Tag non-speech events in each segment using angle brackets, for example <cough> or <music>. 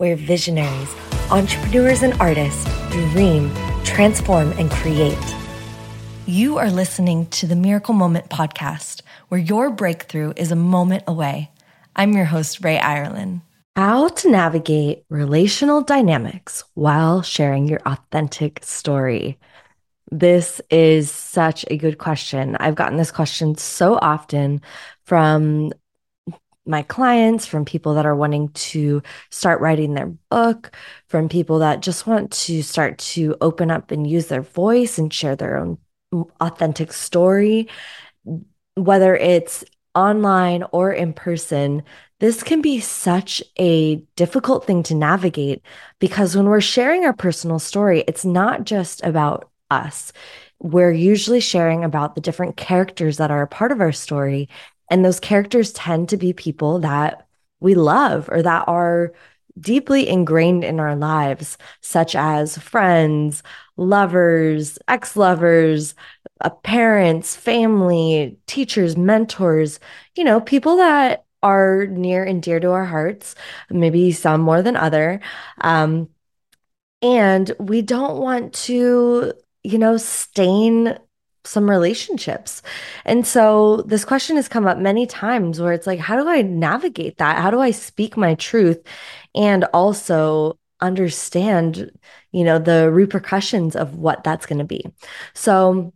where visionaries, entrepreneurs, and artists dream, transform, and create. You are listening to the Miracle Moment podcast, where your breakthrough is a moment away. I'm your host, Rae Ireland. How to navigate relational dynamics while sharing your authentic story. This is such a good question. I've gotten this question so often from my clients, from people that are wanting to start writing their book, from people that just want to start to open up and use their voice and share their own authentic story. Whether it's online or in person, this can be such a difficult thing to navigate because when we're sharing our personal story, it's not just about us. We're usually sharing about the different characters that are a part of our story. And those characters tend to be people that we love or that are deeply ingrained in our lives, such as friends, lovers, ex lovers, uh, parents, family, teachers, mentors, you know, people that are near and dear to our hearts, maybe some more than other. Um, and we don't want to you know, stain some relationships. And so this question has come up many times where it's like, how do I navigate that? How do I speak my truth and also understand, you know, the repercussions of what that's going to be? So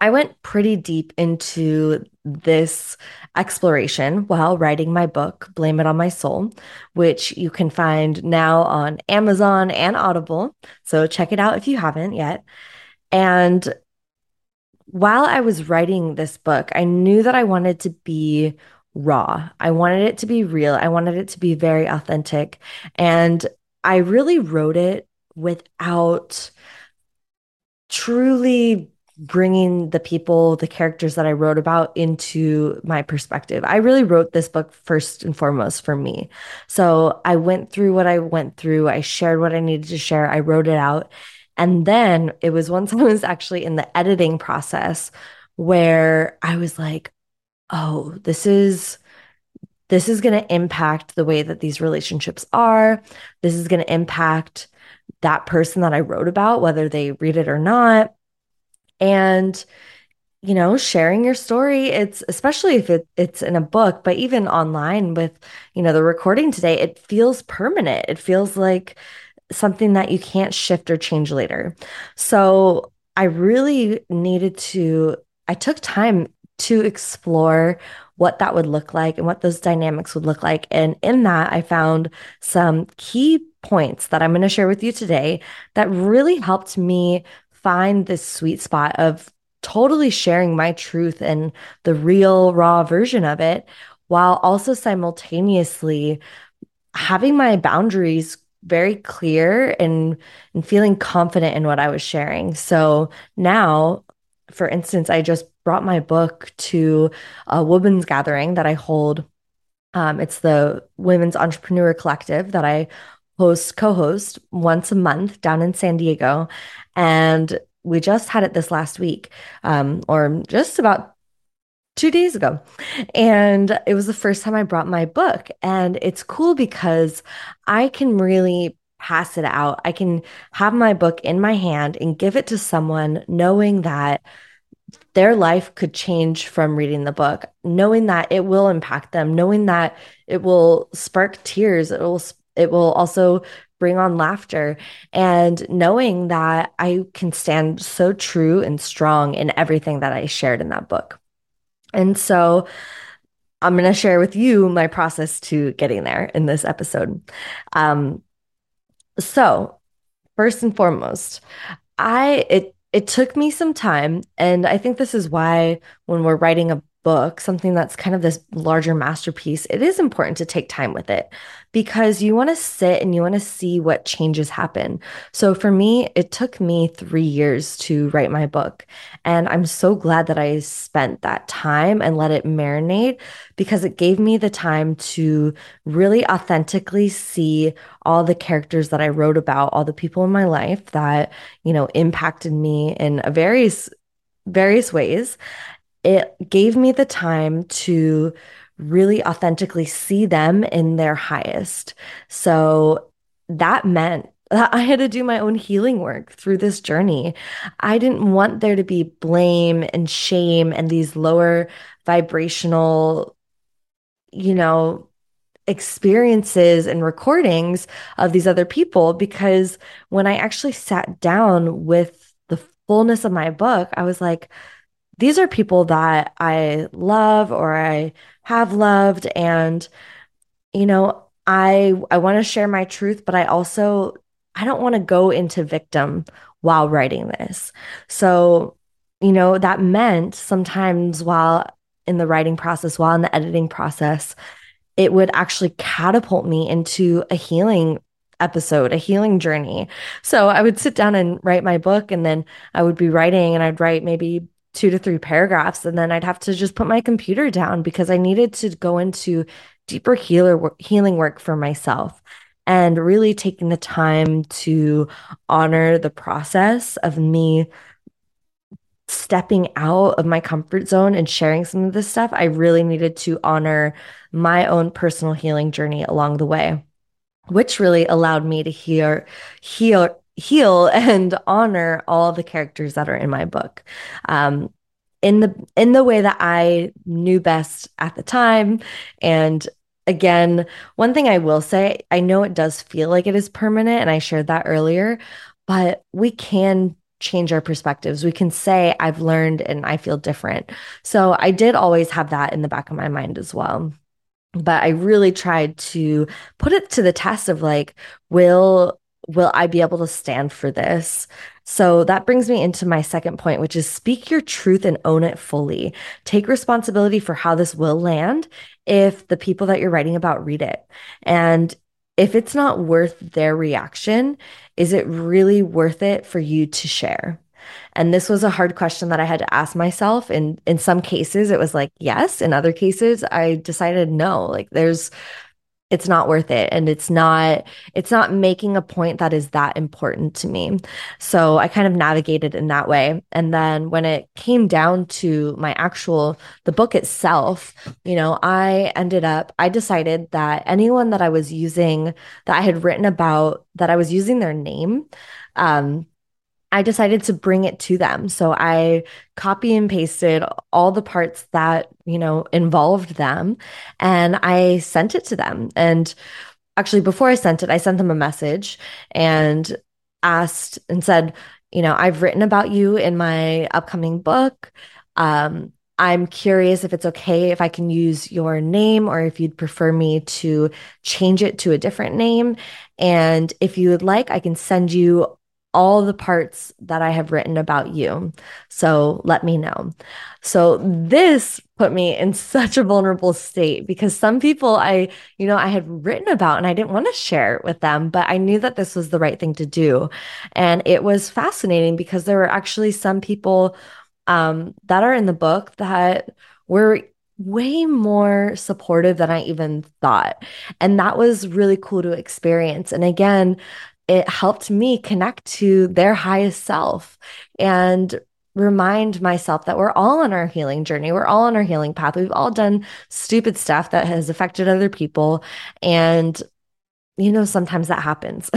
I went pretty deep into this exploration while writing my book, Blame It on My Soul, which you can find now on Amazon and Audible. So check it out if you haven't yet. And while I was writing this book, I knew that I wanted to be raw. I wanted it to be real. I wanted it to be very authentic. And I really wrote it without truly bringing the people, the characters that I wrote about into my perspective. I really wrote this book first and foremost for me. So I went through what I went through. I shared what I needed to share. I wrote it out. And then it was once <laughs> I was actually in the editing process where I was like, oh, this is this is going to impact the way that these relationships are. This is going to impact that person that I wrote about, whether they read it or not. And you know, sharing your story, it's especially if it, it's in a book, but even online with, you know, the recording today, it feels permanent. It feels like something that you can't shift or change later. So I really needed to, I took time to explore what that would look like and what those dynamics would look like. And in that, I found some key points that I'm going to share with you today that really helped me find this sweet spot of totally sharing my truth and the real raw version of it while also simultaneously having my boundaries very clear and and feeling confident in what I was sharing. So now, for instance, I just brought my book to a women's gathering that I hold. Um, it's the Women's Entrepreneur Collective that I host, co-host once a month down in San Diego, and we just had it this last week, um, or just about two days ago. And it was the first time I brought my book. And it's cool because I can really pass it out. I can have my book in my hand and give it to someone knowing that their life could change from reading the book, knowing that it will impact them, knowing that it will spark tears, it will it will also bring on laughter and knowing that I can stand so true and strong in everything that I shared in that book. And so I'm going to share with you my process to getting there in this episode. Um, so, first and foremost, I it it took me some time and I think this is why when we're writing a book, something that's kind of this larger masterpiece, it is important to take time with it because you want to sit and you want to see what changes happen. So for me, it took me three years to write my book. And I'm so glad that I spent that time and let it marinate because it gave me the time to really authentically see all the characters that I wrote about, all the people in my life that, you know, impacted me in various various ways it gave me the time to really authentically see them in their highest. So that meant <laughs> that I had to do my own healing work through this journey. I didn't want there to be blame and shame and these lower vibrational, you know, experiences and recordings of these other people because when I actually sat down with the fullness of my book, I was like, these are people that I love or I have loved. And, you know, I I want to share my truth, but I also I don't want to go into victim while writing this. So, you know, that meant sometimes while in the writing process, while in the editing process, it would actually catapult me into a healing episode, a healing journey. So I would sit down and write my book, and then I would be writing, and I'd write maybe two to three paragraphs, and then I'd have to just put my computer down because I needed to go into deeper healer healing work for myself and really taking the time to honor the process of me stepping out of my comfort zone and sharing some of this stuff, I really needed to honor my own personal healing journey along the way, which really allowed me to hear, heal, heal <laughs> and honor all the characters that are in my book. Um, in the in the way that I knew best at the time and again, one thing I will say, I know it does feel like it is permanent and I shared that earlier, but we can change our perspectives. We can say, I've learned and I feel different. So I did always have that in the back of my mind as well. But I really tried to put it to the test of like, will will I be able to stand for this? So that brings me into my second point, which is speak your truth and own it fully. Take responsibility for how this will land if the people that you're writing about read it. And if it's not worth their reaction, is it really worth it for you to share? And this was a hard question that I had to ask myself. And in some cases, it was like, yes. In other cases, I decided no. Like, there's it's not worth it and it's not it's not making a point that is that important to me. So i kind of navigated in that way. And then when it came down to my actual the book itself you know i ended up i decided that anyone that i was using that i had written about that i was using their name um I decided to bring it to them. So I copy and pasted all the parts that, you know, involved them and I sent it to them. And actually, before I sent it, I sent them a message and asked and said, you know, I've written about you in my upcoming book. Um, I'm curious if it's okay if I can use your name or if you'd prefer me to change it to a different name. And if you would like, I can send you all the parts that I have written about you. So let me know. So this put me in <laughs> such a vulnerable state because some people I, you know, I had written about and I didn't want to share it with them, but I knew that this was the right thing to do. And it was fascinating because there were actually some people um, that are in the book that were way more supportive than I even thought. And that was really cool to experience. And again, it helped me connect to their highest self and remind myself that we're all on our healing journey. We're all on our healing path. We've all done stupid stuff that has affected other people. And, you know, sometimes that happens.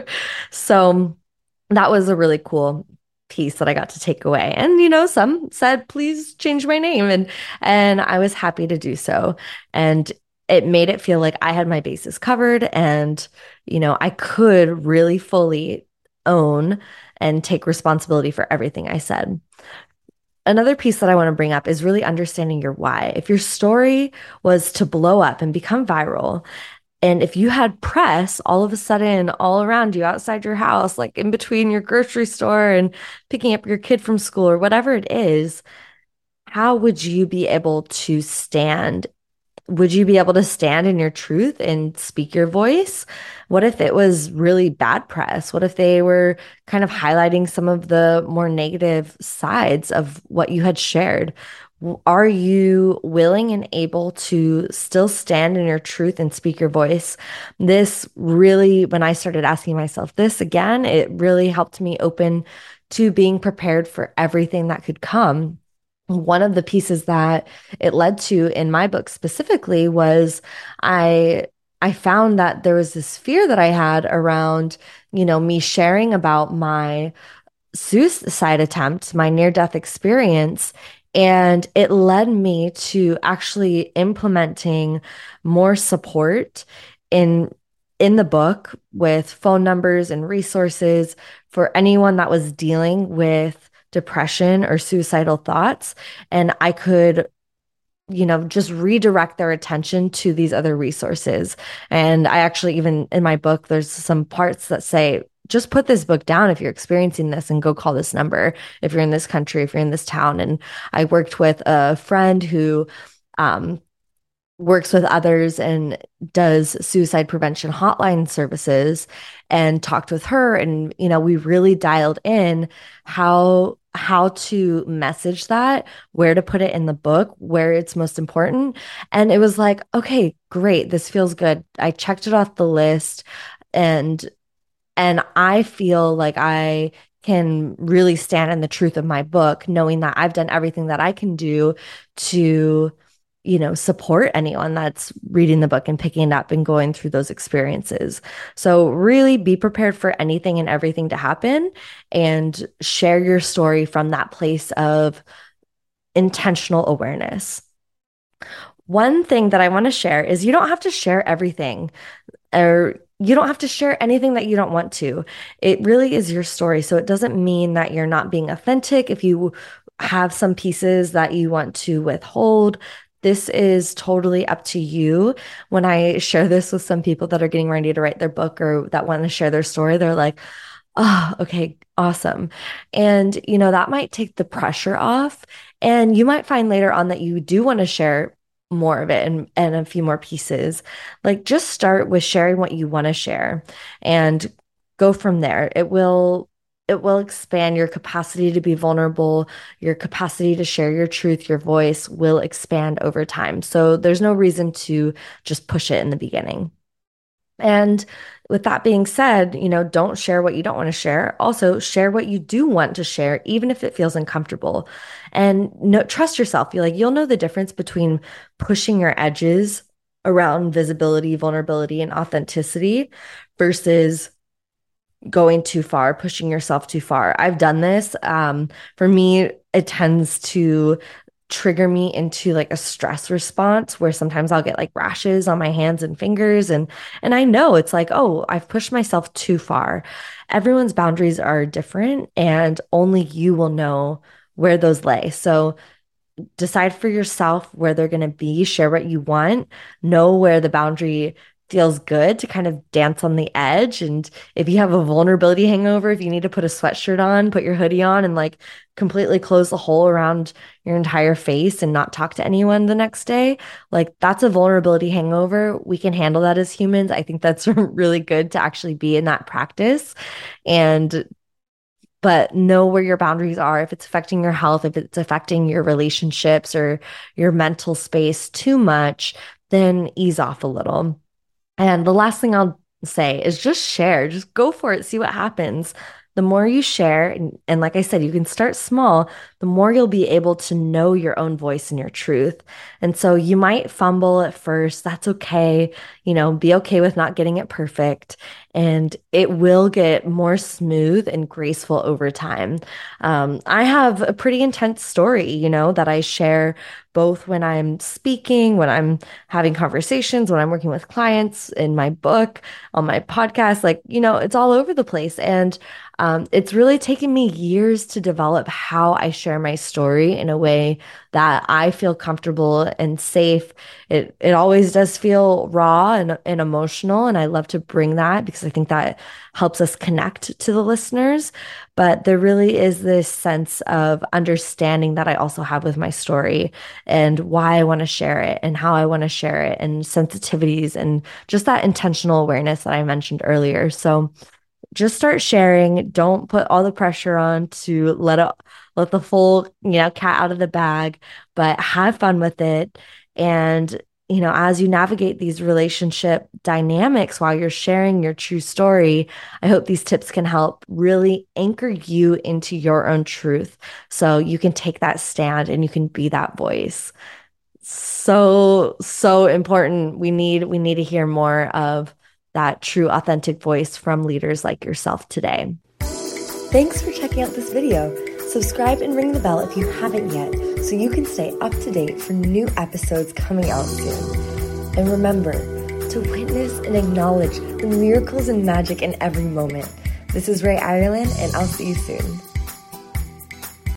<laughs> so that was a really cool piece that I got to take away. And you know, some said please change my name and and I was happy to do so. And it made it feel like I had my bases covered and, you know, I could really fully own and take responsibility for everything I said. Another piece that I want to bring up is really understanding your why. If your story was to blow up and become viral, and if you had press all of a sudden all around you outside your house, like in between your grocery store and picking up your kid from school or whatever it is, how would you be able to stand would you be able to stand in your truth and speak your voice? What if it was really bad press? What if they were kind of highlighting some of the more negative sides of what you had shared? Are you willing and able to still stand in your truth and speak your voice? This really, when I started asking myself this again, it really helped me open to being prepared for everything that could come one of the pieces that it led to in my book specifically was I I found that there was this fear that I had around, you know, me sharing about my suicide attempt, my near death experience. And it led me to actually implementing more support in in the book with phone numbers and resources for anyone that was dealing with depression or suicidal thoughts. And I could you know, just redirect their attention to these other resources. And I actually, even in my book, there's some parts that say, just put this book down if you're experiencing this and go call this number if you're in this country, if you're in this town. And I worked with a friend who um, works with others and does suicide prevention hotline services and talked with her and you know we really dialed in how how to message that where to put it in the book where it's most important. And it was like okay great this feels good. I checked it off the list and and i feel like i can really stand in the truth of my book knowing that i've done everything that i can do to you know, support anyone that's reading the book and picking it up and going through those experiences. So, really be prepared for anything and everything to happen and share your story from that place of intentional awareness. One thing that I want to share is you don't have to share everything or you don't have to share anything that you don't want to. It really is your story. So it doesn't mean that you're not being authentic. If you have some pieces that you want to withhold, this is totally up to you. When I share this with some people that are getting ready to write their book or that want to share their story, they're like, oh, okay, awesome. And, you know, that might take the pressure off. And you might find later on that you do want to share more of it and, and a few more pieces. Like just start with sharing what you want to share and go from there. It will it will expand your capacity to be vulnerable, your capacity to share your truth, your voice will expand over time. So there's no reason to just push it in the beginning. And with that being said, you know, don't share what you don't want to share. Also, share what you do want to share, even if it feels uncomfortable. And no, trust yourself. You're like, you'll know the difference between pushing your edges around visibility, vulnerability, and authenticity versus going too far, pushing yourself too far. I've done this. Um, for me, it tends to trigger me into like a stress response where sometimes I'll get like rashes on my hands and fingers and and I know it's like oh I've pushed myself too far. Everyone's boundaries are different and only you will know where those lay. So decide for yourself where they're going to be, share what you want, know where the boundary feels good to kind of dance on the edge. And if you have a vulnerability hangover, if you need to put a sweatshirt on, put your hoodie on, and like completely close the hole around your entire face and not talk to anyone the next day, like that's a vulnerability hangover. We can handle that as humans. I think that's <laughs> really good to actually be in that practice. And but know where your boundaries are if it's affecting your health if it's affecting your relationships or your mental space too much then ease off a little and the last thing I'll say is just share, just go for it, see what happens the more you share, and, and, like I said, you can start small, the more you'll be able to know your own voice and your truth. And so you might fumble at first. That's okay. You know, be okay with not getting it perfect. And it will get more smooth and graceful over time. Um, I have a pretty intense story, you know, that I share both when I'm speaking, when I'm having conversations, when I'm working with clients in my book, on my podcast. Like, you know, it's all over the place. And um, it's really taken me years to develop how I share my story in a way that I feel comfortable and safe. It it always does feel raw and, and emotional, and I love to bring that because I think that helps us connect to the listeners. But there really is this sense of understanding that I also have with my story and why I want to share it and how I want to share it and sensitivities and just that intentional awareness that I mentioned earlier. So just start sharing. Don't put all the pressure on to let it let the full, you know, cat out of the bag, but have fun with it. And, you know, as you navigate these relationship dynamics while you're sharing your true story, I hope these tips can help really anchor you into your own truth so you can take that stand and you can be that voice. so so important. We need we need to hear more of that true authentic voice from leaders like yourself today. Thanks for checking out this video. Subscribe and ring the bell if you haven't yet so you can stay up to date for new episodes coming out soon. And remember to witness and acknowledge the miracles and magic in every moment. This is Rae Ireland, and I'll see you soon.